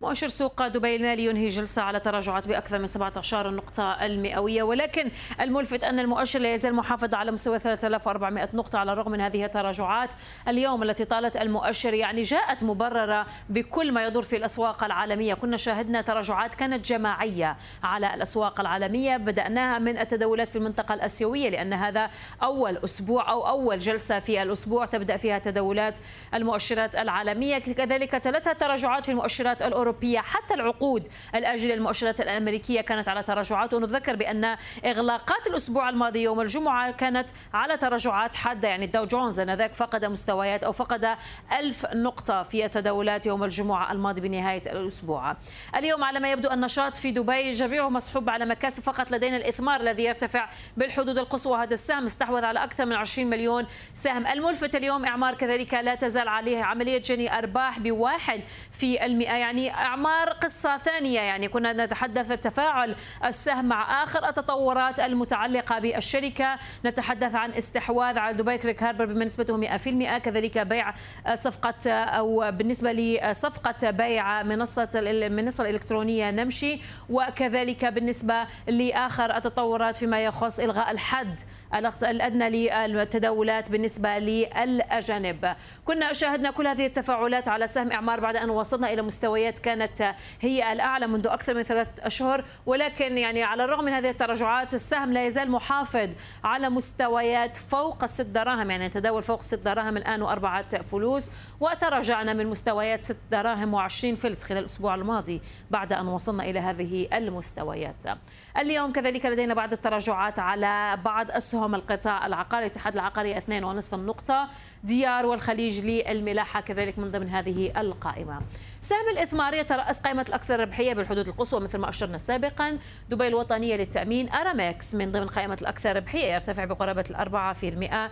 مؤشر سوق دبي المالي ينهي جلسة على تراجعات بأكثر من 17 نقطة المئوية ولكن الملفت أن المؤشر لا يزال محافظ على مستوى 3400 نقطة على الرغم من هذه التراجعات. اليوم التي طالت المؤشر يعني جاءت مبررة بكل ما يدور في الأسواق العالمية. كنا شاهدنا تراجعات كانت جماعية على الأسواق العالمية. بدأناها من التداولات في المنطقة الأسيوية لأن هذا أول أسبوع أو أول جلسة في الأسبوع تبدأ فيها تداولات المؤشرات العالمية. كذلك تلتها تراجعات في المؤشرات الأوروبية. الأوروبية. حتى العقود الآجلة للمؤشرات الأمريكية كانت على تراجعات ونذكر بأن إغلاقات الأسبوع الماضي يوم الجمعة كانت على تراجعات حادة. يعني الداو جونز أنذاك فقد مستويات أو فقد ألف نقطة في التداولات يوم الجمعة الماضي بنهاية الأسبوع. اليوم على ما يبدو النشاط في دبي جميعه مصحوب على مكاسب فقط لدينا الإثمار الذي يرتفع بالحدود القصوى. هذا السهم استحوذ على أكثر من 20 مليون سهم. الملفت اليوم إعمار كذلك لا تزال عليه عملية جني أرباح بواحد في المئة. يعني أعمار قصة ثانية يعني كنا نتحدث التفاعل السهم مع آخر التطورات المتعلقة بالشركة. نتحدث عن استحواذ على دبي كريك هاربر بنسبته 100% كذلك بيع صفقة أو بالنسبة لصفقة بيع منصة المنصة الإلكترونية نمشي وكذلك بالنسبة لآخر التطورات فيما يخص إلغاء الحد الأدنى للتداولات بالنسبة للأجانب. كنا شاهدنا كل هذه التفاعلات على سهم إعمار بعد أن وصلنا إلى مستويات كانت هي الأعلى منذ أكثر من ثلاث أشهر. ولكن يعني على الرغم من هذه التراجعات السهم لا يزال محافظ على مستويات فوق الست دراهم. يعني تداول فوق ست دراهم الآن وأربعة فلوس. وتراجعنا من مستويات ست دراهم وعشرين فلس خلال الأسبوع الماضي بعد أن وصلنا إلى هذه المستويات. اليوم كذلك لدينا بعض التراجعات على بعض أسهم القطاع العقاري الاتحاد العقاري اثنين ونصف النقطة ديار والخليج للملاحة كذلك من ضمن هذه القائمة. سهم الإثمار يترأس قائمة الأكثر ربحية بالحدود القصوى مثل ما أشرنا سابقا. دبي الوطنية للتأمين أرامكس من ضمن قائمة الأكثر ربحية يرتفع بقرابة الأربعة في المئة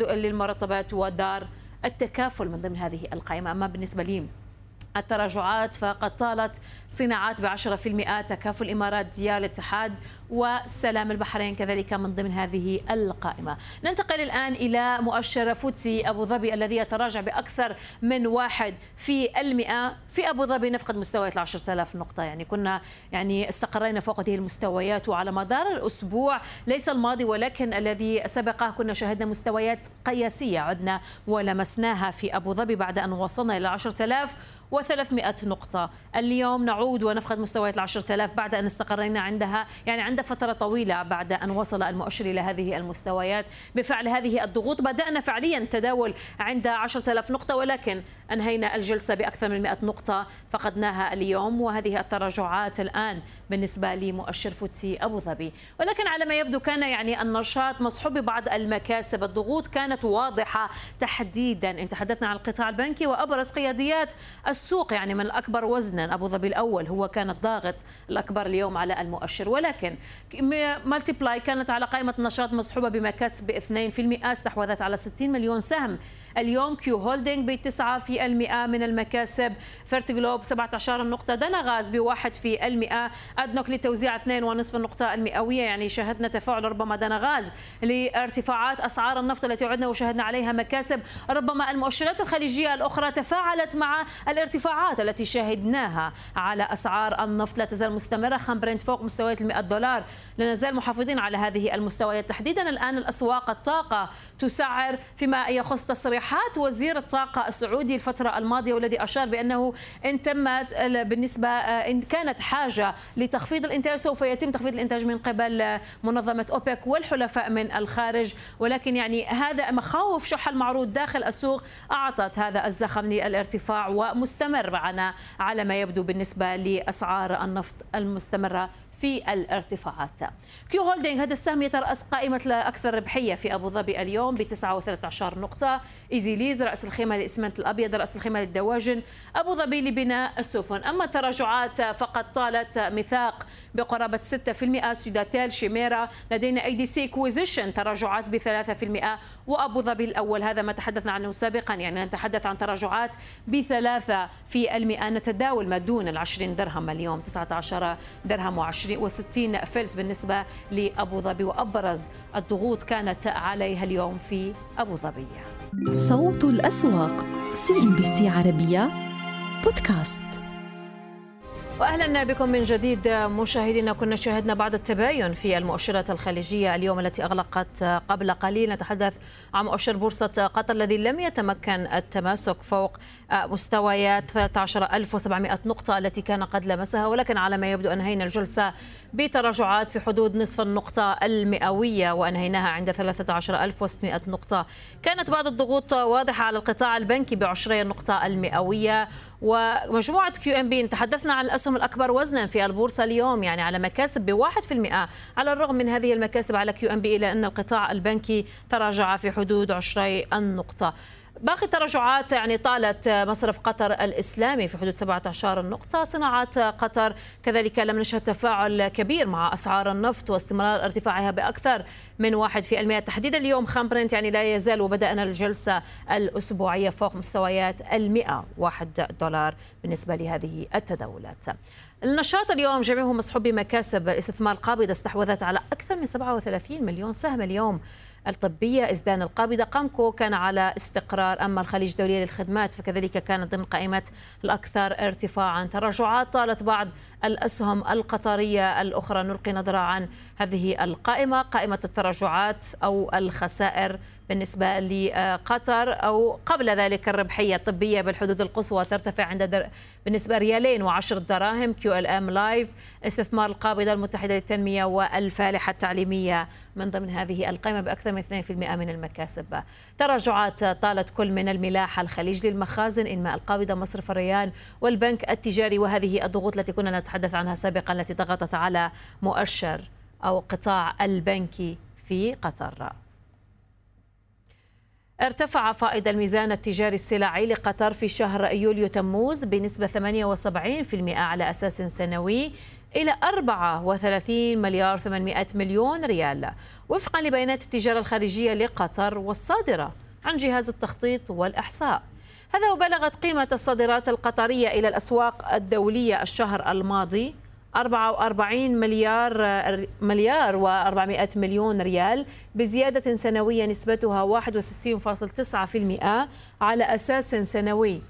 للمرتبات ودار التكافل من ضمن هذه القائمة. أما بالنسبة لي التراجعات فقد طالت صناعات ب 10% تكافل الإمارات ديال الاتحاد وسلام البحرين كذلك من ضمن هذه القائمة. ننتقل الآن إلى مؤشر فوتسي أبو ظبي الذي يتراجع بأكثر من واحد في المئة. في أبو ظبي نفقد مستويات العشرة آلاف نقطة. يعني كنا يعني استقرينا فوق هذه المستويات وعلى مدار الأسبوع. ليس الماضي ولكن الذي سبقه كنا شاهدنا مستويات قياسية عدنا ولمسناها في أبو ظبي بعد أن وصلنا عشرة آلاف. و300 نقطة. اليوم نعود ونفقد مستويات العشرة آلاف بعد أن استقرينا عندها يعني عند فترة طويلة بعد أن وصل المؤشر إلى هذه المستويات. بفعل هذه الضغوط بدأنا فعليا تداول عند عشرة آلاف نقطة ولكن أنهينا الجلسة بأكثر من 100 نقطة فقدناها اليوم وهذه التراجعات الآن بالنسبة لمؤشر فوتسي أبو ظبي. ولكن على ما يبدو كان يعني النشاط مصحوب ببعض المكاسب. الضغوط كانت واضحة تحديدا. إن تحدثنا عن القطاع البنكي وأبرز قياديات السوق يعني من الأكبر وزنا. أبو ظبي الأول هو كان الضاغط الأكبر اليوم على المؤشر. ولكن Multiply كانت على قائمة النشاط مصحوبة بمكاسب 2% استحوذت على 60 مليون سهم. اليوم Q Holding ب 9 في المئة من المكاسب. Fertiglobe 17 نقطة دانة غاز في المئة. أدنوك لتوزيع 2.5 النقطة المئوية يعني شاهدنا تفاعل ربما دنا غاز لارتفاعات أسعار النفط التي عدنا وشاهدنا عليها مكاسب. ربما المؤشرات الخليجية الأخرى تفاعلت مع الارتفاعات التي شاهدناها على أسعار النفط. لا تزال مستمرة خام برنت فوق مستويات ال 100 دولار. لا نزال محافظين على هذه المستويات. تحديدا الآن الأسواق الطاقة تسعر فيما يخص تصريح تصريحات وزير الطاقة السعودي الفترة الماضية والذي أشار بأنه إن تمت بالنسبة آه، إن كانت حاجة لتخفيض الإنتاج سوف يتم تخفيض الإنتاج من قبل منظمة أوبك والحلفاء من الخارج. ولكن يعني هذا مخاوف شح المعروض داخل السوق أعطت هذا الزخم للارتفاع ومستمر معنا على ما يبدو بالنسبة لأسعار النفط المستمرة. في الارتفاعات. Q Holding هذا السهم يترأس قائمة الأكثر ربحية في أبو ظبي اليوم ب 9 نقطة. Easy Lease رأس الخيمة للإسمنت الأبيض رأس الخيمة للدواجن. أبو ظبي لبناء السفن. أما التراجعات فقد طالت ميثاق بقرابة 6% سوداتيل Chimera لدينا ADC Acquisition تراجعات ب 3% وأبو ظبي الأول هذا ما تحدثنا عنه سابقا يعني نتحدث عن تراجعات في المئة. نتداول ما دون ال 20 درهم اليوم 19 درهم و20 160 فلس بالنسبة لأبو ظبي. وأبرز الضغوط كانت عليها اليوم في أبو ظبي. صوت الأسواق CNBC عربية بودكاست. واهلا بكم من جديد مشاهدينا. كنا شاهدنا بعض التباين في المؤشرات الخليجية اليوم التي أغلقت قبل قليل. نتحدث عن مؤشر بورصة قطر الذي لم يتمكن التماسك فوق مستويات 13700 نقطة التي كان قد لمسها. ولكن على ما يبدو انهينا الجلسة بتراجعات في حدود نصف النقطة المئوية وأنهيناها عند 13600 نقطة. كانت بعض الضغوط واضحة على القطاع البنكي بعشري النقطة المئوية. ومجموعة QNB تحدثنا عن الأسهم الاسهم الأكبر وزنا في البورصة اليوم يعني على مكاسب ب 1% على الرغم من هذه المكاسب على QNB الا أن القطاع البنكي تراجع في حدود 20 النقطة. باقي التراجعات يعني طالت مصرف قطر الإسلامي في حدود 17 نقطة. صناعات قطر كذلك لم نشهد تفاعل كبير مع أسعار النفط واستمرار ارتفاعها بأكثر من 1% تحديدا اليوم خام برنت يعني لا يزال وبدأنا الجلسة الأسبوعية فوق مستويات ال 101 دولار بالنسبة لهذه التداولات. النشاط اليوم جميعه مصحوب بمكاسب استثمار قابضة استحوذت على أكثر من 37 مليون سهم اليوم. الطبية إزدان القابضة. قامكو كان على استقرار. أما الخليج الدولية للخدمات فكذلك كانت ضمن قائمة الأكثر ارتفاعا. تراجعات طالت بعض الأسهم القطرية الأخرى. نلقي نظرة عن هذه القائمة قائمة التراجعات أو الخسائر بالنسبة لقطر أو قبل ذلك الربحية الطبية بالحدود القصوى ترتفع عند در... بالنسبة ريالين وعشر دراهم. QLM Life استثمار القابضة المتحدة للتنمية والفالحة التعليمية. من ضمن هذه القائمة بأكثر من 2% من المكاسب. تراجعات طالت كل من الملاحة الخليج للمخازن إنماء القابضة مصرف الريان والبنك التجاري وهذه الضغوط التي كنا نتحدث عنها سابقا التي ضغطت على مؤشر أو قطاع البنكي في قطر. ارتفع فائض الميزان التجاري السلعي لقطر في شهر يوليو تموز بنسبة 78% على أساس سنوي إلى 34 مليار 800 مليون ريال. وفقا لبيانات التجارة الخارجية لقطر والصادرة عن جهاز التخطيط والإحصاء. هذا وبلغت قيمة الصادرات القطرية إلى الأسواق الدولية الشهر الماضي 44 مليار مليار و400 مليون ريال بزيادة سنوية نسبتها 61.9% على أساس سنوي.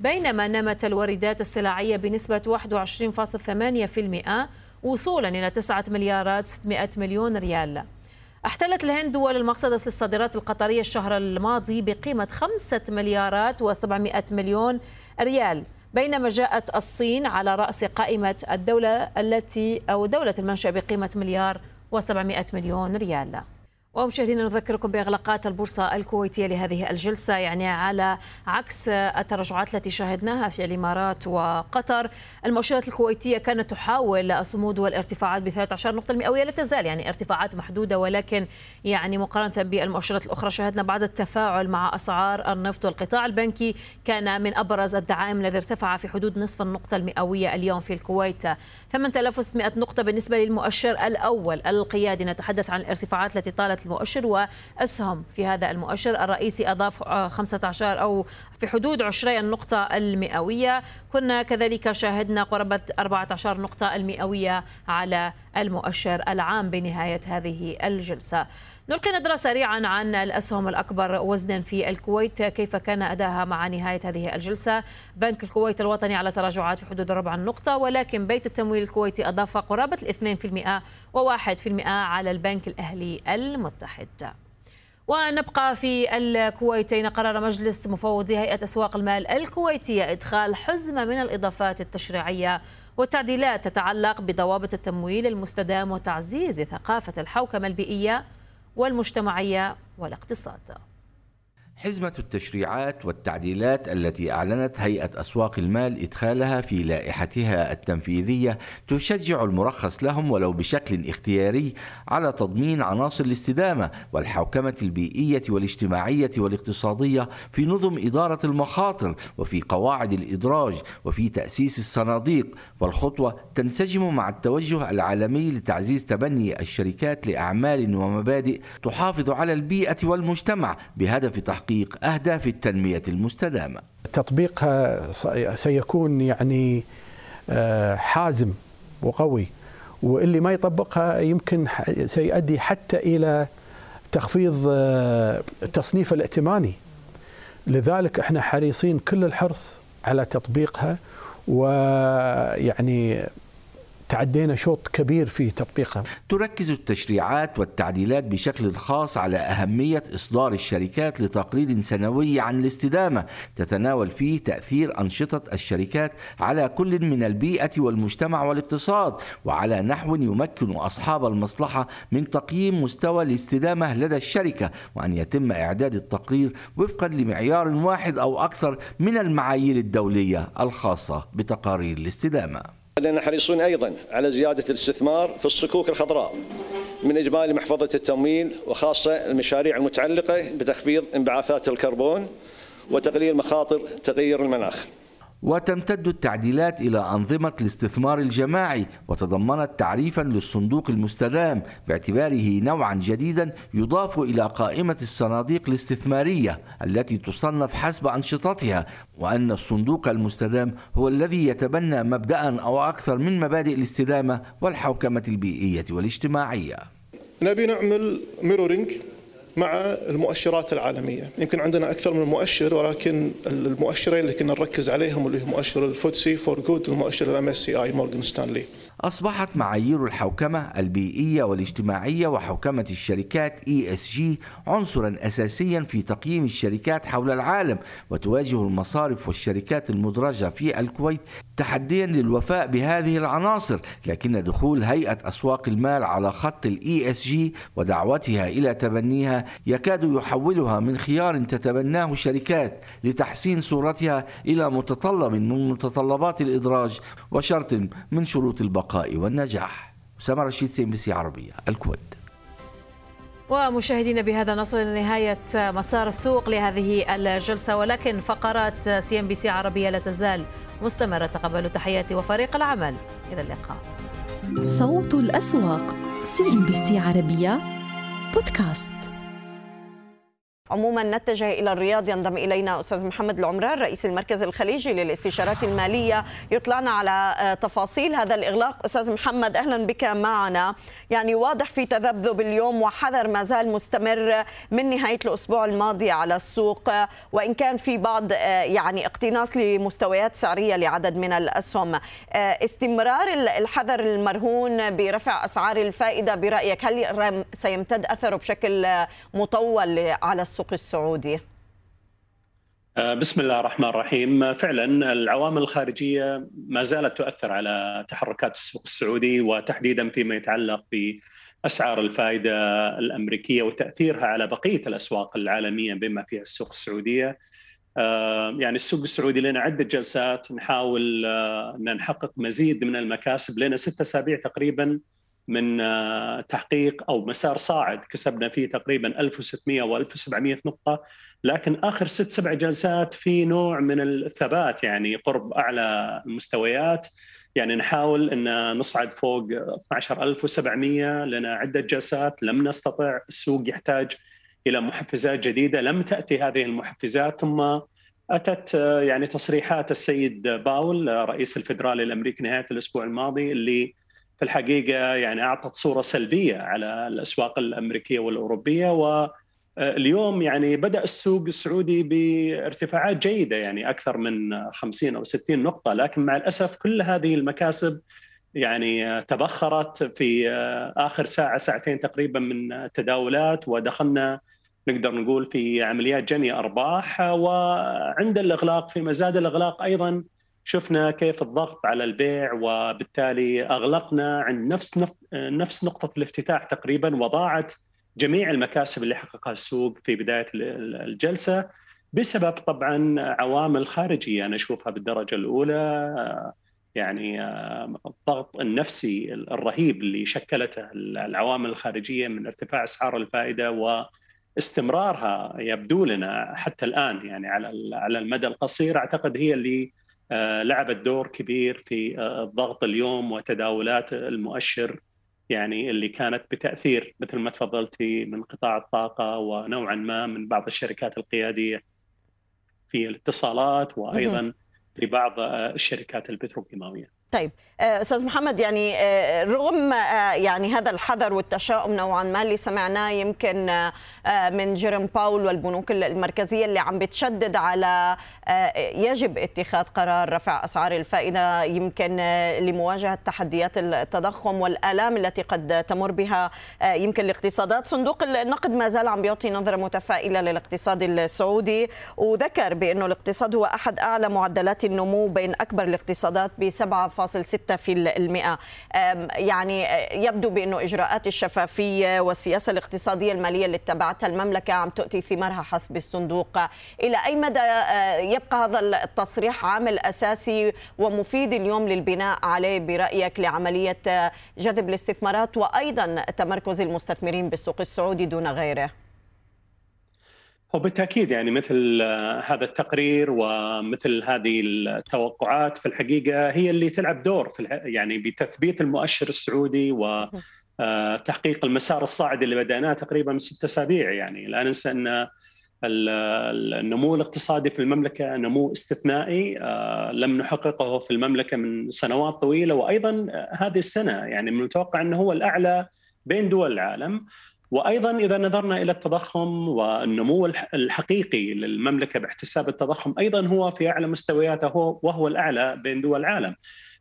بينما نمت الواردات السلعية بنسبة 21.8% وصولا إلى 9 مليارات 600 مليون ريال. احتلت الهند دول المقصدة للصادرات القطرية الشهر الماضي بقيمة 5 مليارات و700 مليون ريال بينما جاءت الصين على رأس قائمة الدولة التي أو دولة المنشأ بقيمة مليار و700 مليون ريال. ومشاهدينا نذكركم بإغلاقات البورصة الكويتية لهذه الجلسة يعني على عكس التراجعات التي شاهدناها في الإمارات وقطر المؤشرات الكويتية كانت تحاول الصمود والارتفاعات ب 13 نقطة المئويه لا تزال يعني ارتفاعات محدودة ولكن يعني مقارنة بالمؤشرات الأخرى شاهدنا بعض التفاعل مع أسعار النفط والقطاع البنكي كان من أبرز الدعائم الذي ارتفع في حدود نصف النقطة المئوية اليوم في الكويت. 8600 نقطة بالنسبة للمؤشر الأول القيادي. نتحدث عن الارتفاعات التي طالت المؤشر وأسهم في هذا المؤشر. الرئيسي أضاف 15 أو في حدود 20 النقطة المئوية. كنا كذلك شاهدنا قرابة 14 نقطة المئوية على المؤشر العام بنهاية هذه الجلسة. نلقي نظرة سريعا عن الأسهم الأكبر وزنا في الكويت. كيف كان أداها مع نهاية هذه الجلسة؟ بنك الكويت الوطني على تراجعات في حدود ربع النقطة ولكن بيت التمويل الكويتي أضاف قرابة وواحد في المئة على البنك الأهلي المتحد. ونبقى في الكويتين. قرر مجلس مفوضي هيئة أسواق المال الكويتية إدخال حزمة من الإضافات التشريعية والتعديلات تتعلق بضوابط التمويل المستدام وتعزيز ثقافة الحوكمة البيئية. والمجتمعية والاقتصاد. حزمة التشريعات والتعديلات التي أعلنت هيئة أسواق المال إدخالها في لائحتها التنفيذية تشجع المرخص لهم ولو بشكل اختياري على تضمين عناصر الاستدامة والحوكمة البيئية والاجتماعية والاقتصادية في نظم إدارة المخاطر وفي قواعد الإدراج وفي تأسيس الصناديق والخطوة تنسجم مع التوجه العالمي لتعزيز تبني الشركات لأعمال ومبادئ تحافظ على البيئة والمجتمع بهدف تحقيق تحقيق أهداف التنمية المستدامة. تطبيقها سيكون يعني آه، حازم وقوي واللي ما يطبقها يمكن سيؤدي حتى إلى تخفيض آه، التصنيف الائتماني. لذلك إحنا حريصين كل الحرص على تطبيقها ويعني تعدينا شوط كبير في تطبيقها. تركز التشريعات والتعديلات بشكل خاص على أهمية إصدار الشركات لتقرير سنوي عن الاستدامة. تتناول فيه تأثير أنشطة الشركات على كل من البيئة والمجتمع والاقتصاد وعلى نحو يمكن أصحاب المصلحة من تقييم مستوى الاستدامة لدى الشركة وأن يتم إعداد التقرير وفقا لمعيار واحد أو أكثر من المعايير الدولية الخاصة بتقارير الاستدامة. لأننا حريصون أيضا على زيادة الاستثمار في الصكوك الخضراء من إجمالي محفظة التمويل وخاصة المشاريع المتعلقة بتخفيض انبعاثات الكربون وتقليل مخاطر تغير المناخ. وتمتد التعديلات إلى أنظمة الاستثمار الجماعي وتضمنت تعريفا للصندوق المستدام باعتباره نوعا جديدا يضاف إلى قائمة الصناديق الاستثمارية التي تصنف حسب أنشطتها وأن الصندوق المستدام هو الذي يتبنى مبدأ أو أكثر من مبادئ الاستدامة والحوكمة البيئية والاجتماعية. نبي نعمل ميرورينج مع المؤشرات العالمية، يمكن عندنا أكثر من مؤشر ولكن المؤشرين اللي كنا نركز عليهم اللي هو مؤشر ال FTSE4Good والمؤشر ال MSCI مورغان ستانلي. أصبحت معايير الحوكمة البيئية والاجتماعية وحوكمة الشركات ESG عنصرا أساسيا في تقييم الشركات حول العالم وتواجه المصارف والشركات المدرجة في الكويت تحديا للوفاء بهذه العناصر لكن دخول هيئة أسواق المال على خط ال ESG ودعوتها إلى تبنيها يكاد يحولها من خيار تتبناه الشركات لتحسين صورتها إلى متطلب من متطلبات الإدراج وشرط من شروط البقاء. البقاء والنجاح. أسامة رشيد CNBC عربية الكويت. ومشاهدينا بهذا نصل لنهاية مسار السوق لهذه الجلسة ولكن فقرات CNBC عربية لا تزال مستمرة. تقبل تحياتي وفريق العمل. إلى اللقاء. صوت الأسواق CNBC عربية بودكاست. عموما نتجه إلى الرياض ينضم إلينا أستاذ محمد العمران رئيس المركز الخليجي للاستشارات المالية. يطلعنا على آه، تفاصيل هذا الإغلاق. أستاذ محمد أهلا بك معنا. يعني واضح في تذبذب اليوم وحذر ما زال مستمر من نهاية الأسبوع الماضي على السوق. وإن كان في بعض آه، يعني اقتناص لمستويات سعرية لعدد من الأسهم. آه، استمرار الحذر المرهون برفع أسعار الفائدة برأيك هل سيمتد أثره بشكل مطول على السوق؟ السوق السعودي؟ آه، بسم الله الرحمن الرحيم. فعلا العوامل الخارجية ما زالت تؤثر على تحركات السوق السعودي وتحديدا فيما يتعلق بأسعار الفائدة الأمريكية وتأثيرها على بقية الأسواق العالمية بما فيها السوق السعودية. آه، يعني السوق السعودي لنا عدة جلسات نحاول آه، أن نحقق مزيد من المكاسب لنا ستة أسابيع تقريبا. من آه، تحقيق أو مسار صاعد. كسبنا فيه تقريبا 1600 و 1700 نقطة. لكن آخر ست سبع جلسات في نوع من الثبات يعني قرب أعلى المستويات. يعني نحاول إن نصعد فوق 12700 لنا عدة جلسات. لم نستطع. السوق يحتاج إلى محفزات جديدة. لم تأتي هذه المحفزات. ثم أتت آه، يعني تصريحات السيد باول رئيس الفدرالي الأمريكي نهاية الأسبوع الماضي اللي في الحقيقة يعني أعطت صورة سلبية على الأسواق الأمريكية والأوروبية واليوم يعني بدأ السوق السعودي بارتفاعات جيدة يعني أكثر من 50 أو 60 نقطة لكن مع الأسف كل هذه المكاسب يعني تبخرت في آخر ساعة ساعتين تقريبا من التداولات ودخلنا نقدر نقول في عمليات جني أرباح وعند الإغلاق في مزاد الإغلاق أيضا شفنا كيف الضغط على البيع وبالتالي أغلقنا عند نفس نفس نقطة الافتتاح تقريبا وضاعت جميع المكاسب اللي حققها السوق في بداية الجلسة بسبب طبعا عوامل خارجية أنا أشوفها بالدرجة الأولى يعني الضغط النفسي الرهيب اللي شكلته العوامل الخارجية من ارتفاع أسعار الفائدة واستمرارها يبدو لنا حتى الآن يعني على على المدى القصير أعتقد هي اللي لعبت دور كبير في آه، الضغط اليوم وتداولات المؤشر يعني اللي كانت بتأثير مثل ما تفضلتي من قطاع الطاقة ونوعا ما من بعض الشركات القيادية في الاتصالات وأيضا في بعض آه، الشركات البتروكيماوية. طيب آه، أستاذ محمد يعني آه، رغم آه، يعني هذا الحذر والتشاؤم نوعا ما اللي سمعناه يمكن من جيرم باول والبنوك المركزية اللي عم بتشدد على يجب اتخاذ قرار رفع أسعار الفائدة يمكن لمواجهة تحديات التضخم والآلام التي قد تمر بها يمكن الاقتصادات. صندوق النقد ما زال عم بيعطي نظرة متفائلة للاقتصاد السعودي وذكر بأنه الاقتصاد هو أحد أعلى معدلات النمو بين أكبر الاقتصادات ب 7.6 يعني يبدو بأنه إجراءات الشفافية والسياسة الاقتصادية المالية اللي اتبعتها المملكة عم تؤتي ثمارها حسب الصندوق. إلى أي مدى آه، يبقى هذا التصريح عامل أساسي ومفيد اليوم للبناء عليه برأيك لعملية آه، جذب الاستثمارات وأيضا تمركز المستثمرين بالسوق السعودي دون غيره؟ وبالتاكيد يعني مثل آه، هذا التقرير ومثل هذه التوقعات في الحقيقة هي اللي تلعب دور في يعني بتثبيت المؤشر السعودي وتحقيق آه، المسار الصاعد اللي بدأناه تقريبا من ست أسابيع يعني. لا ننسى أن النمو الاقتصادي في المملكة نمو استثنائي آه، لم نحققه في المملكة من سنوات طويلة وأيضا هذه السنة يعني من المتوقع أنه هو الأعلى بين دول العالم. وأيضا إذا نظرنا إلى التضخم والنمو الحقيقي للمملكة باحتساب التضخم أيضا هو في أعلى مستوياته وهو الأعلى بين دول العالم.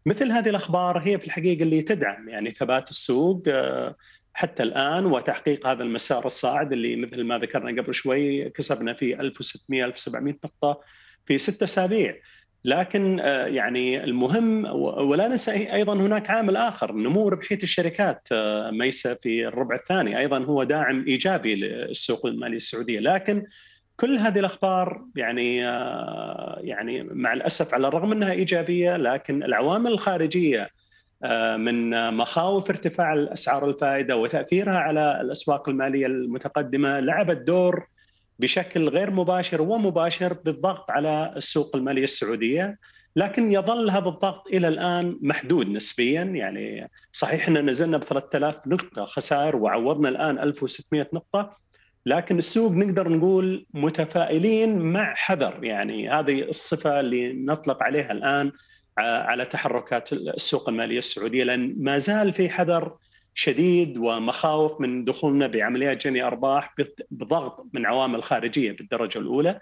مثل هذه الأخبار هي في الحقيقة اللي تدعم يعني ثبات السوق آه، حتى الآن وتحقيق هذا المسار الصاعد اللي مثل ما ذكرنا قبل شوي كسبنا فيه 1600 1700 نقطة في ست أسابيع. لكن آه، يعني المهم ولا ننسى أيضا هناك عامل آخر نمو ربحية الشركات آه، ميسه في الربع الثاني. أيضا هو داعم إيجابي للسوق المالية السعودية. لكن كل هذه الأخبار يعني آه، يعني مع الأسف على الرغم أنها إيجابية لكن العوامل الخارجية من مخاوف ارتفاع الأسعار الفائدة وتأثيرها على الأسواق المالية المتقدمة لعبت دور بشكل غير مباشر ومباشر بالضغط على السوق المالية السعودية لكن يظل هذا الضغط إلى الآن محدود نسبيا. يعني صحيح ان نزلنا ب 3000 نقطة خسائر وعوضنا الآن 1600 نقطة لكن السوق نقدر نقول متفائلين مع حذر. يعني هذه الصفة اللي نطلق عليها الآن على تحركات السوق المالية السعودية لأن ما زال في حذر شديد ومخاوف من دخولنا بعمليات جني أرباح بضغط من عوامل خارجية بالدرجة الأولى.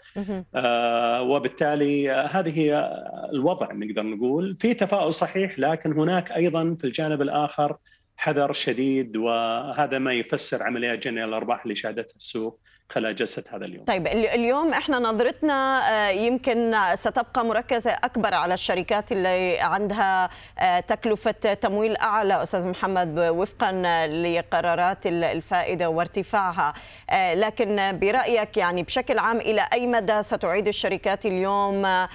آه وبالتالي هذه هي الوضع نقدر نقول. في تفاؤل صحيح لكن هناك أيضا في الجانب الآخر حذر شديد وهذا ما يفسر عمليات جني الأرباح اللي شهدتها السوق. خلال جلسة هذا اليوم. طيب اليوم إحنا نظرتنا آه، يمكن ستبقى مركزة أكبر على الشركات اللي عندها آه، تكلفة تمويل أعلى. أستاذ محمد وفقا لقرارات الفائدة وارتفاعها. آه، لكن برأيك يعني بشكل عام إلى أي مدى ستعيد الشركات اليوم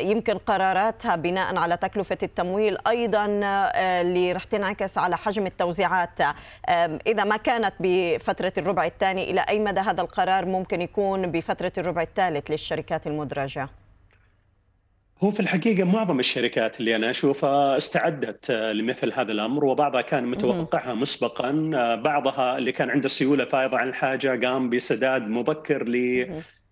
يمكن قراراتها بناء على تكلفة التمويل أيضا اللي رح تنعكس على حجم التوزيعات إذا ما كانت بفترة الربع الثاني إلى أي مدى مدى هذا القرار ممكن يكون بفترة الربع الثالث للشركات المدرجة؟ هو في الحقيقة معظم الشركات اللي أنا أشوفها استعدت لمثل هذا الأمر وبعضها كان متوقعها مسبقا بعضها اللي كان عنده سيولة فائضة عن الحاجة قام بسداد مبكر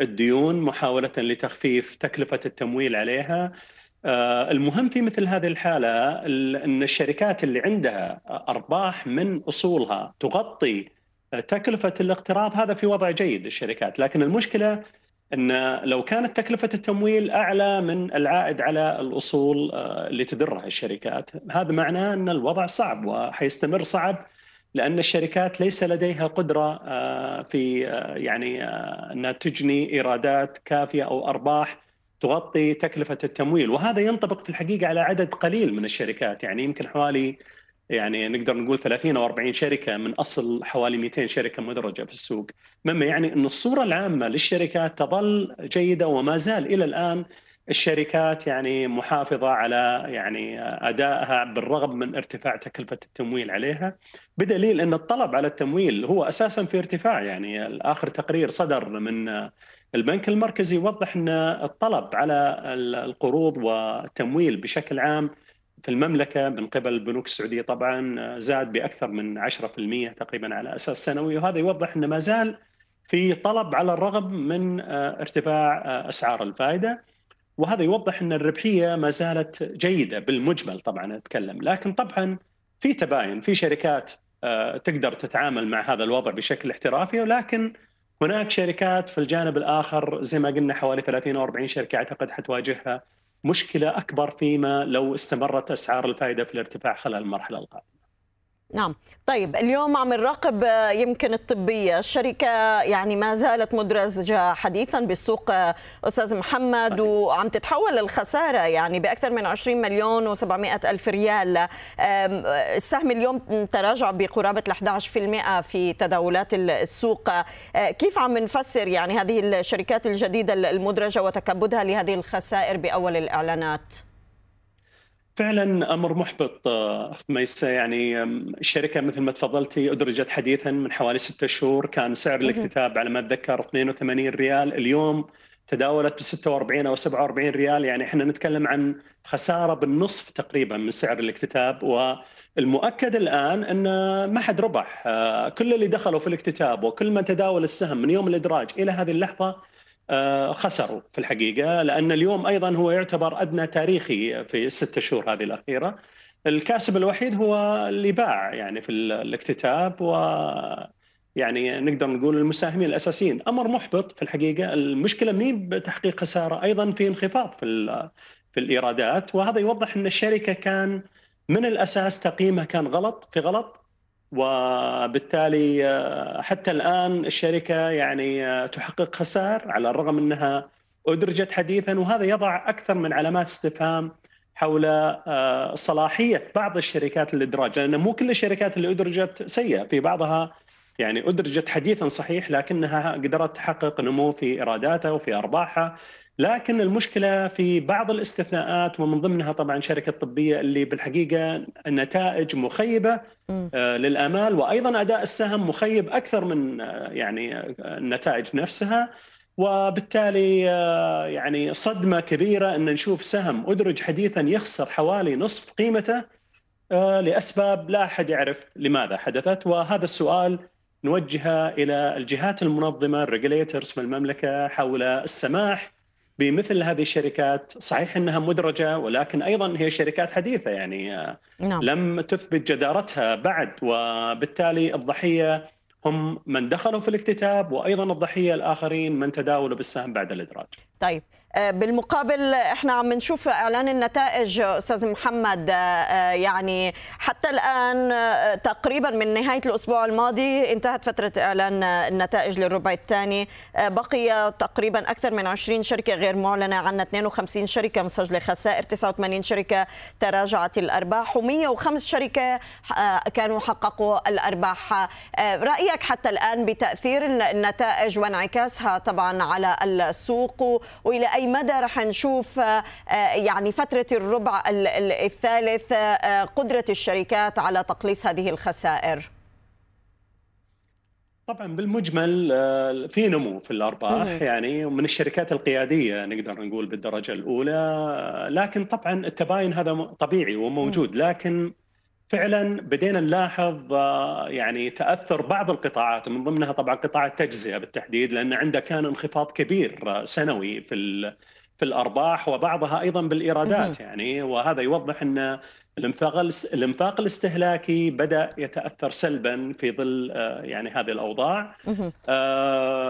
للديون محاولة لتخفيف تكلفة التمويل عليها. آه، المهم في مثل هذه الحالة أن الشركات اللي عندها أرباح من أصولها تغطي تكلفة الاقتراض هذا في وضع جيد للشركات. لكن المشكلة أن لو كانت تكلفة التمويل أعلى من العائد على الأصول آه، اللي تدرها الشركات. هذا معناه أن الوضع صعب وحيستمر صعب لأن الشركات ليس لديها قدرة آه، في آه، يعني انها تجني إيرادات كافية أو أرباح تغطي تكلفة التمويل. وهذا ينطبق في الحقيقة على عدد قليل من الشركات. يعني يمكن حوالي يعني نقدر نقول 30 أو 40 شركة من أصل حوالي 200 شركة مدرجة في السوق، مما يعني إن الصورة العامة للشركات تظل جيدة وما زال إلى الآن الشركات يعني محافظة على يعني أدائها بالرغم من ارتفاع تكلفة التمويل عليها. بدليل إن الطلب على التمويل هو أساسا في ارتفاع. يعني آخر تقرير صدر من البنك المركزي يوضح إن الطلب على القروض والتمويل بشكل عام في المملكة من قبل البنوك السعودية طبعا زاد بأكثر من 10% تقريبا على أساس سنوي وهذا يوضح ان ما زال في طلب على الرغم من ارتفاع أسعار الفائدة. وهذا يوضح إن الربحية ما زالت جيدة بالمجمل طبعا أتكلم. لكن طبعا في تباين في شركات آه، تقدر تتعامل مع هذا الوضع بشكل احترافي. ولكن هناك شركات في الجانب الآخر زي ما قلنا حوالي 30 أو 40 شركة أعتقد حتواجهها مشكلة أكبر فيما لو استمرت أسعار الفائدة في الارتفاع خلال المرحلة القادمة. نعم. طيب اليوم عم نراقب آه، يمكن الطبية. الشركة يعني ما زالت مدرجة حديثا بالسوق آه، أستاذ محمد وعم تتحول الخسارة يعني بأكثر من 20 مليون و700 ألف ريال. السهم اليوم تراجع بقرابة ال 11% في تداولات السوق. آه، كيف عم نفسر يعني هذه الشركات الجديدة المدرجة وتكبدها لهذه الخسائر بأول الإعلانات؟ فعلا أمر محبط أخت ميسة. يعني الشركة مثل ما تفضلتي أدرجت حديثا من حوالي ستة شهور كان سعر الاكتتاب على ما أتذكر 82 ريال. اليوم تداولت ب 46 أو 47 ريال. يعني إحنا نتكلم عن خسارة بالنصف تقريبا من سعر الاكتتاب. والمؤكد الآن أن ما حد ربح. آه، كل اللي دخلوا في الاكتتاب وكل من تداول السهم من يوم الإدراج إلى هذه اللحظة آه، خسروا في الحقيقة لأن اليوم أيضا هو يعتبر أدنى تاريخي في الست شهور هذه الأخيرة. الكاسب الوحيد هو اللي باع يعني في الاكتتاب و يعني نقدر نقول المساهمين الأساسيين، أمر محبط في الحقيقة، المشكلة مين؟ بتحقيق خسارة أيضا في انخفاض في في الإيرادات وهذا يوضح أن الشركة كان من الأساس تقييمها كان غلط في غلط. وبالتالي آه، حتى الآن الشركة يعني آه، تحقق خسائر على الرغم انها أدرجت حديثا وهذا يضع أكثر من علامات استفهام حول آه، صلاحية بعض الشركات الادراج لأن مو كل الشركات اللي أدرجت سيئة في بعضها يعني أدرجت حديثا صحيح لكنها قدرت تحقق نمو في ايراداتها وفي أرباحها. لكن المشكلة في بعض الاستثناءات ومن ضمنها طبعا شركة طبية اللي بالحقيقة النتائج مخيبة آه، للأمال وأيضا أداء السهم مخيب أكثر من آه، يعني آه، النتائج نفسها. وبالتالي يعني صدمة كبيرة إن نشوف سهم أدرج حديثا يخسر حوالي نصف قيمته لأسباب لا أحد يعرف لماذا حدثت. وهذا السؤال نوجهه إلى الجهات المنظمة الريجليترز في المملكة حول السماح بمثل هذه الشركات صحيح إنها مدرجة ولكن أيضا هي شركات حديثة يعني آه، نعم. لم تثبت جدارتها بعد وبالتالي الضحية هم من دخلوا في الاكتتاب وأيضا الضحية الآخرين من تداولوا بالسهم بعد الإدراج. طيب بالمقابل إحنا عم نشوف إعلان النتائج أستاذ محمد آه، آه، يعني حتى الآن تقريبا من نهاية الأسبوع الماضي انتهت فترة إعلان النتائج للربع الثاني. بقي تقريبا أكثر من 20 شركة غير معلنة عنا 52 شركة مسجلة خسائر. 89 شركة تراجعت الأرباح و105 شركة كانوا حققوا الأرباح. رأيك حتى الآن بتأثير النتائج وانعكاسها طبعا على السوق وإلى أي مدى رح نشوف آه، آه، يعني فترة الربع الثالث آه، قدرة الشركات على تقليص هذه الخسائر؟ طبعا بالمجمل في نمو في الأرباح يعني من الشركات القيادية نقدر نقول بالدرجة الأولى لكن طبعا التباين هذا طبيعي وموجود لكن فعلا بدينا نلاحظ آه، يعني تأثر بعض القطاعات ومن ضمنها طبعا قطاع التجزئة بالتحديد لأن عنده كان انخفاض كبير آه، سنوي في في الأرباح وبعضها أيضا بالإيرادات يعني. وهذا يوضح إن الإنفاق الإنفاق الاستهلاكي بدأ يتأثر سلبا في ظل آه، يعني هذه الأوضاع.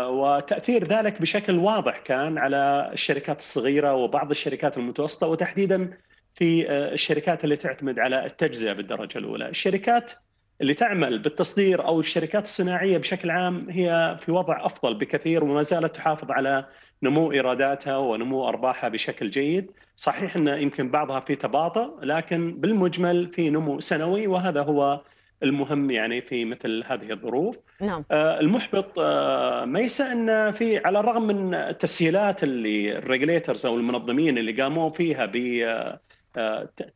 وتأثير ذلك بشكل واضح كان على الشركات الصغيرة وبعض الشركات المتوسطة وتحديدا في آه، الشركات اللي تعتمد على التجزئة بالدرجة الأولى، الشركات اللي تعمل بالتصدير أو الشركات الصناعية بشكل عام هي في وضع أفضل بكثير وما زالت تحافظ على نمو إيراداتها ونمو أرباحها بشكل جيد، صحيح أن يمكن بعضها في تباطؤ لكن بالمجمل في نمو سنوي وهذا هو المهم يعني في مثل هذه الظروف. نعم. آه المحبط آه ميسا أن في على الرغم من التسهيلات اللي ال regulators أو المنظمين اللي قاموا فيها ب آه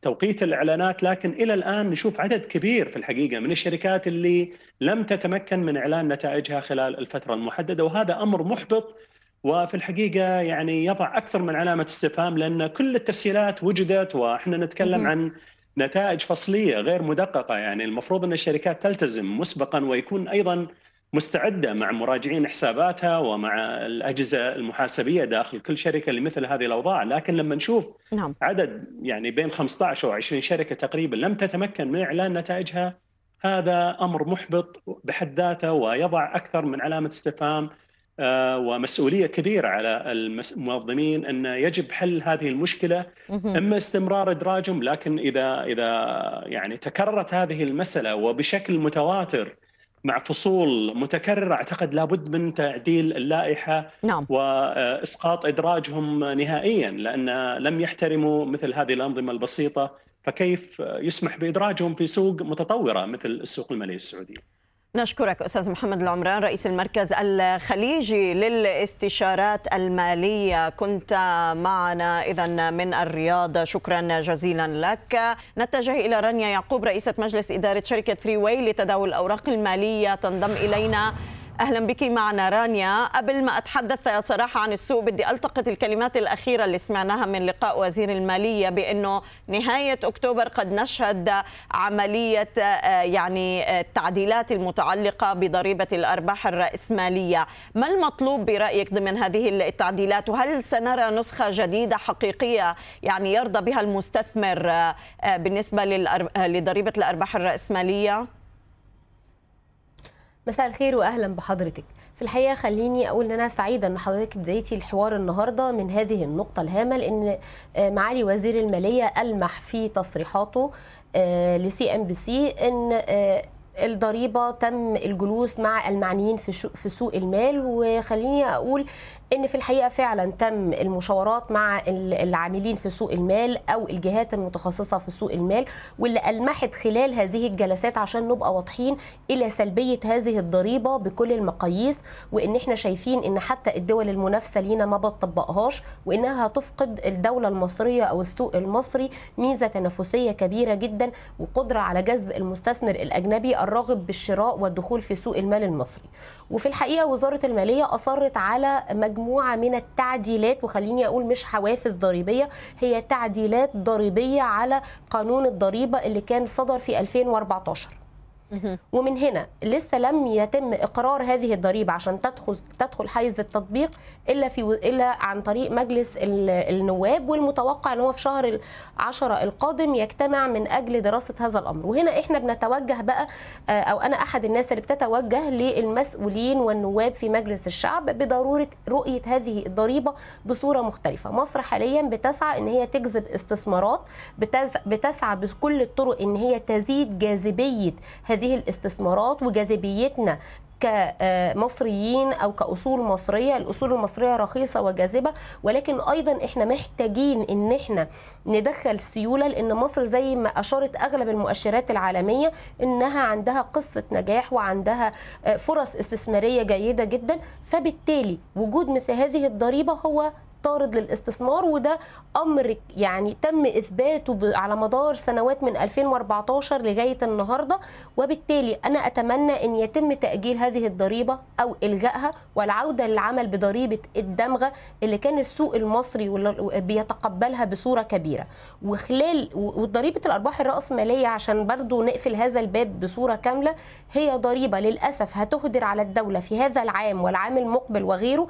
توقيت الإعلانات لكن إلى الآن نشوف عدد كبير في الحقيقة من الشركات اللي لم تتمكن من إعلان نتائجها خلال الفترة المحددة وهذا أمر محبط وفي الحقيقة يعني يضع أكثر من علامة استفهام لأن كل التسهيلات وجدت وإحنا نتكلم عن نتائج فصلية غير مدققة. يعني المفروض أن الشركات تلتزم مسبقا ويكون أيضا مستعدة مع مراجعين حساباتها ومع الأجهزة المحاسبية داخل كل شركة لمثل هذه الأوضاع، لكن لما نشوف نعم. عدد يعني بين 15 أو 20 شركة تقريبا لم تتمكن من إعلان نتائجها هذا أمر محبط بحد ذاته ويضع أكثر من علامة استفهام آه، ومسؤولية كبيرة على المنظمين أن يجب حل هذه المشكلة. أما استمرار إدراجهم لكن إذا إذا يعني تكررت هذه المسألة وبشكل متواتر مع فصول متكررة أعتقد لابد من تعديل اللائحة نعم. وإسقاط إدراجهم نهائيا لأن لم يحترموا مثل هذه الأنظمة البسيطة فكيف يسمح بإدراجهم في سوق متطورة مثل السوق المالية السعودية نشكرك أستاذ محمد العمران رئيس المركز الخليجي للاستشارات المالية. كنت معنا إذا من الرياض. شكرا جزيلا لك. نتجه إلى رانيا يعقوب رئيسة مجلس إدارة شركة ثري واي لتداول الأوراق المالية تنضم إلينا. أهلا بك معنا رانيا. قبل ما أتحدث صراحة عن السوق بدي ألتقط الكلمات الأخيرة اللي سمعناها من لقاء وزير المالية بأنه نهاية أكتوبر قد نشهد عملية آه، يعني التعديلات المتعلقة بضريبة الأرباح الرأسمالية. ما المطلوب برأيك ضمن هذه التعديلات؟ وهل سنرى نسخة جديدة حقيقية يعني يرضى بها المستثمر آه، بالنسبة لضريبة الأرباح الرأسمالية؟ مساء الخير واهلا بحضرتك. في الحقيقة خليني أقول إن أنا سعيدة إن حضرتك بدايتي الحوار النهارده من هذه النقطة الهامة لأن آه، معالي وزير المالية ألمح في تصريحاته ل CNBC إن آه، الضريبة تم الجلوس مع المعنيين في في سوق المال. وخليني أقول إن في الحقيقة فعلا تم المشاورات مع العاملين في سوق المال أو الجهات المتخصصة في سوق المال واللي ألمحت خلال هذه الجلسات عشان نبقى واضحين إلى سلبية هذه الضريبة بكل المقاييس وإن إحنا شايفين إن حتى الدول المنافسة لينا ما بتطبقهاش وإنها هتفقد الدولة المصرية أو السوق المصري ميزة تنافسية كبيرة جدا وقدرة على جذب المستثمر الأجنبي الراغب بالشراء والدخول في سوق المال المصري. وفي الحقيقة وزارة المالية أصرت على مجموعة من التعديلات وخليني أقول مش حوافز ضريبية هي تعديلات ضريبية على قانون الضريبة اللي كان صدر في 2014 ومن هنا لسه لم يتم إقرار هذه الضريبة عشان تدخل تدخل حيز التطبيق إلا في إلا عن طريق مجلس النواب والمتوقع إن هو في شهر 10 القادم يجتمع من أجل دراسة هذا الأمر. وهنا إحنا بنتوجه بقى آه، أو أنا أحد الناس اللي بتتوجه للمسؤولين والنواب في مجلس الشعب بضرورة رؤية هذه الضريبة بصورة مختلفة. مصر حاليا بتسعى إن هي تجذب استثمارات بتسعى بكل الطرق إن هي تزيد جاذبية هذه الاستثمارات وجاذبيتنا كمصريين أو كأصول مصرية. الأصول المصرية رخيصة وجاذبة ولكن أيضا إحنا محتاجين إن إحنا ندخل سيولة لأن مصر زي ما أشارت أغلب المؤشرات العالمية إنها عندها قصة نجاح وعندها فرص استثمارية جيدة جدا. فبالتالي وجود مثل هذه الضريبة هو طارد للاستثمار وده أمر يعني تم إثباته على مدار سنوات من 2014 لغاية النهارده. وبالتالي أنا أتمنى إن يتم تأجيل هذه الضريبة أو إلغائها والعودة للعمل بضريبة الدمغة اللي كان السوق المصري بيتقبلها بصورة كبيرة. وخلال وضريبة الأرباح الرأسمالية عشان برضو نقفل هذا الباب بصورة كاملة هي ضريبة للأسف هتهدر على الدولة في هذا العام والعام المقبل وغيره.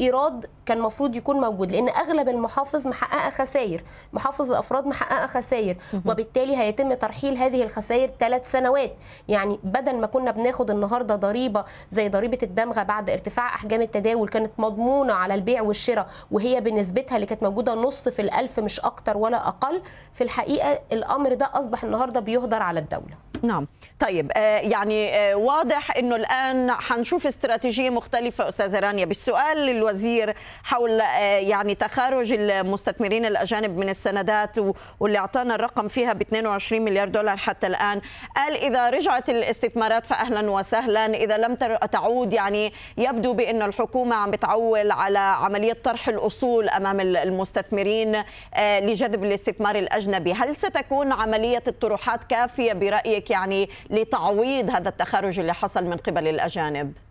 إيراد كان المفروض يكون موجود لأن أغلب المحافظ محققة خسائر محافظ الأفراد محققة خسائر وبالتالي هيتم ترحيل هذه الخسائر ثلاث سنوات. يعني بدل ما كنا بناخد النهارده ضريبة زي ضريبة الدمغة بعد ارتفاع أحجام التداول كانت مضمونة على البيع والشراء وهي بنسبتها اللي كانت موجودة نص في الألف مش أكتر ولا أقل في الحقيقة الأمر ده أصبح النهارده بيهدر على الدولة. نعم. طيب آه يعني آه واضح إنه الآن حنشوف استراتيجية مختلفة أستاذة رانيا. بالسؤال للوزير حول آه يعني تخارج المستثمرين الأجانب من السندات واللي أعطانا الرقم فيها ب 22 مليار دولار حتى الآن. قال إذا رجعت الاستثمارات فاهلا وسهلا. إذا لم تعود يعني يبدو بأن الحكومة عم بتعول على عملية طرح الأصول أمام المستثمرين آه لجذب الاستثمار الأجنبي. هل ستكون عملية الطروحات كافية برأيك يعني لتعويض هذا التخرج اللي حصل من قبل الأجانب؟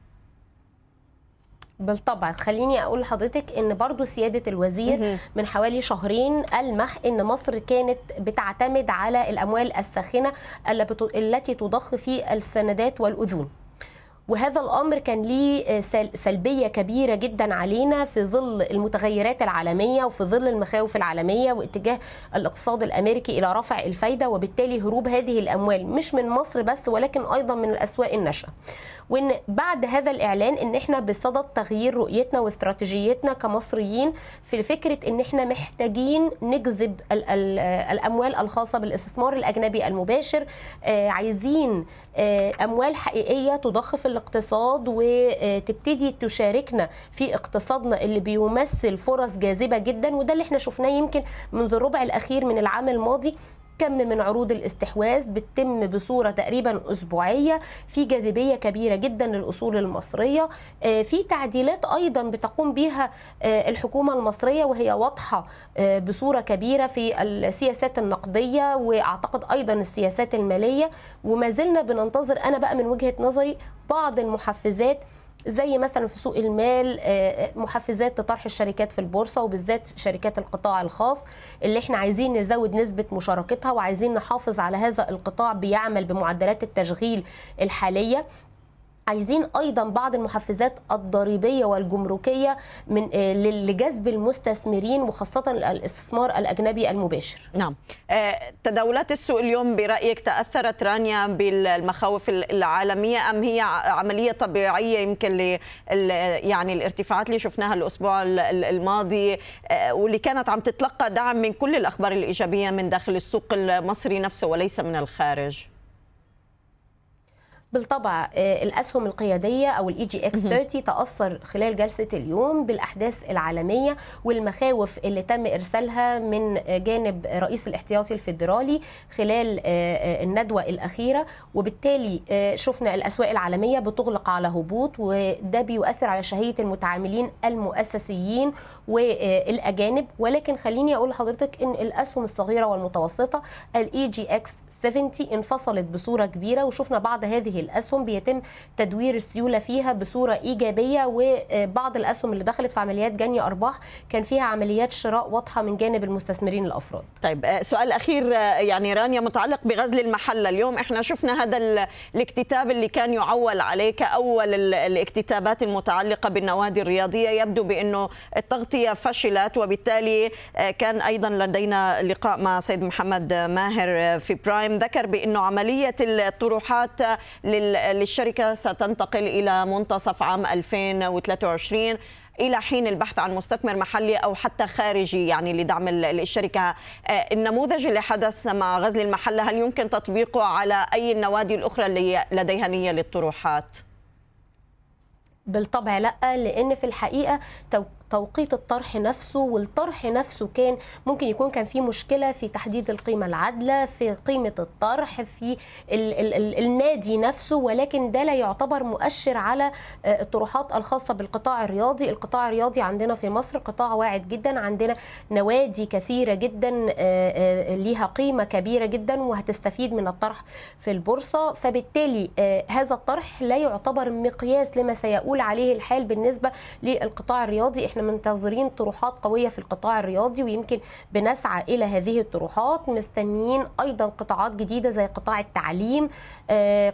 بالطبع. خليني أقول لحضرتك إن برضو سيادة الوزير من حوالي شهرين ألمح إن مصر كانت بتعتمد على الأموال الساخنة التي تضخ في السندات والأذون. وهذا الأمر كان ليه سلبية كبيرة جدا علينا في ظل المتغيرات العالمية وفي ظل المخاوف العالمية واتجاه الاقتصاد الأمريكي إلى رفع الفايدة وبالتالي هروب هذه الأموال. مش من مصر بس ولكن أيضا من الأسواق الناشئة. وإن بعد هذا الإعلان إن إحنا بصدد تغيير رؤيتنا واستراتيجيتنا كمصريين في فكرة إن إحنا محتاجين نجذب ال ال الأموال الخاصة بالاستثمار الأجنبي المباشر آه عايزين آه أموال حقيقية تضخ في الاقتصاد وتبتدي تشاركنا في اقتصادنا اللي بيمثل فرص جاذبة جدا وده اللي إحنا شفناه يمكن منذ الربع الأخير من العام الماضي. كم من عروض الاستحواذ بتتم بصورة تقريبا أسبوعية. في جاذبية كبيرة جدا للأصول المصرية. في تعديلات أيضا بتقوم بها الحكومة المصرية وهي واضحة بصورة كبيرة في السياسات النقدية وأعتقد أيضا السياسات المالية. وما زلنا بننتظر أنا بقى من وجهة نظري بعض المحفزات زي مثلا في سوق المال محفزات لطرح الشركات في البورصة وبالذات شركات القطاع الخاص اللي إحنا عايزين نزود نسبة مشاركتها وعايزين نحافظ على هذا القطاع بيعمل بمعدلات التشغيل الحالية. عايزين أيضا بعض المحفزات الضريبية والجمركية من لجذب المستثمرين وخاصة الاستثمار الأجنبي المباشر. نعم. تداولات السوق اليوم برأيك تأثرت رانيا بالمخاوف العالمية أم هي عملية طبيعية يمكن ل يعني الارتفاعات اللي شفناها الأسبوع الماضي واللي كانت عم تتلقى دعم من كل الأخبار الإيجابية من داخل السوق المصري نفسه وليس من الخارج؟ بالطبع الأسهم القيادية أو ال EGX 30 تأثر خلال جلسة اليوم بالأحداث العالمية والمخاوف اللي تم إرسالها من جانب رئيس الاحتياطي الفيدرالي خلال الندوة الأخيرة. وبالتالي شفنا الأسواق العالمية بتغلق على هبوط وده بيؤثر على شهية المتعاملين المؤسسيين والأجانب. ولكن خليني أقول لحضرتك إن الأسهم الصغيرة والمتوسطة ال EGX 70 انفصلت بصورة كبيرة وشفنا بعض هذه الأسهم بيتم تدوير السيولة فيها بصورة إيجابية وبعض الأسهم اللي دخلت في عمليات جني أرباح كان فيها عمليات شراء واضحة من جانب المستثمرين الأفراد. طيب سؤال أخير يعني رانيا متعلق بغزل المحلة، اليوم إحنا شفنا هذا الاكتتاب اللي كان يعول عليه كأول الاكتتابات المتعلقة بالنوادي الرياضية، يبدو بأنه التغطية فشلت وبالتالي كان أيضا لدينا لقاء مع سيد محمد ماهر في برايم. ذكر بأنه عملية الطروحات للشركة ستنتقل إلى منتصف عام 2023 إلى حين البحث عن مستثمر محلي أو حتى خارجي يعني لدعم الشركة النموذج اللي حدث مع غزل المحلة هل يمكن تطبيقه على أي النوادي الأخرى اللي لديها نية للطروحات؟ بالطبع لا لأن في الحقيقة توقيت الطرح نفسه والطرح نفسه كان ممكن يكون كان في مشكلة في تحديد القيمة العادلة في قيمة الطرح في ال ال ال النادي نفسه ولكن ده لا يعتبر مؤشر على الطروحات الخاصة بالقطاع الرياضي. القطاع الرياضي عندنا في مصر قطاع واعد جدا عندنا نوادي كثيرة جدا ليها قيمة كبيرة جدا وهتستفيد من الطرح في البورصة. فبالتالي هذا الطرح لا يعتبر مقياس لما سيؤول عليه الحال بالنسبة للقطاع الرياضي. إحنا منتظرين طروحات قوية في القطاع الرياضي ويمكن بنسعى إلى هذه الطروحات. مستنيين أيضا قطاعات جديدة زي قطاع التعليم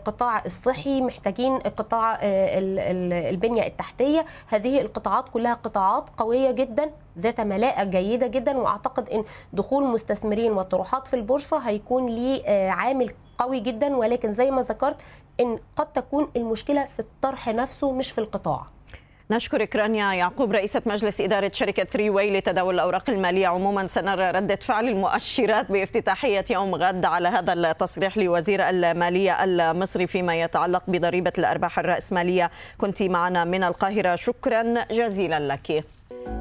قطاع الصحي محتاجين قطاع البنية التحتية. هذه القطاعات كلها قطاعات قوية جدا ذات ملاءة جيدة جدا وأعتقد أن دخول مستثمرين وطروحات في البورصة هيكون ليه عامل قوي جدا. ولكن زي ما ذكرت أن قد تكون المشكلة في الطرح نفسه مش في القطاع. نشكرك رانيا يعقوب رئيسة مجلس إدارة شركة ثري واي لتداول الأوراق المالية. عموما سنرى ردة فعل المؤشرات بافتتاحية يوم غد على هذا التصريح لوزير المالية المصري فيما يتعلق بضريبة الأرباح الرأسمالية. كنت معنا من القاهرة. شكرا جزيلا لك.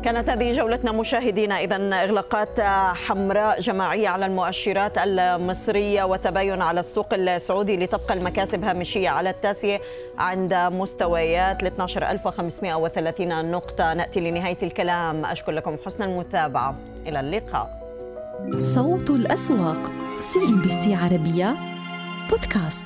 كانت هذه جولتنا مشاهدينا. إذا إغلاقات حمراء جماعية على المؤشرات المصرية وتباين على السوق السعودي لتبقى المكاسب هامشية على التاسية عند مستويات ل 12530 نقطة. نأتي لنهاية الكلام. أشكر لكم حسن المتابعة. إلى اللقاء. صوت الأسواق CNBC عربية بودكاست.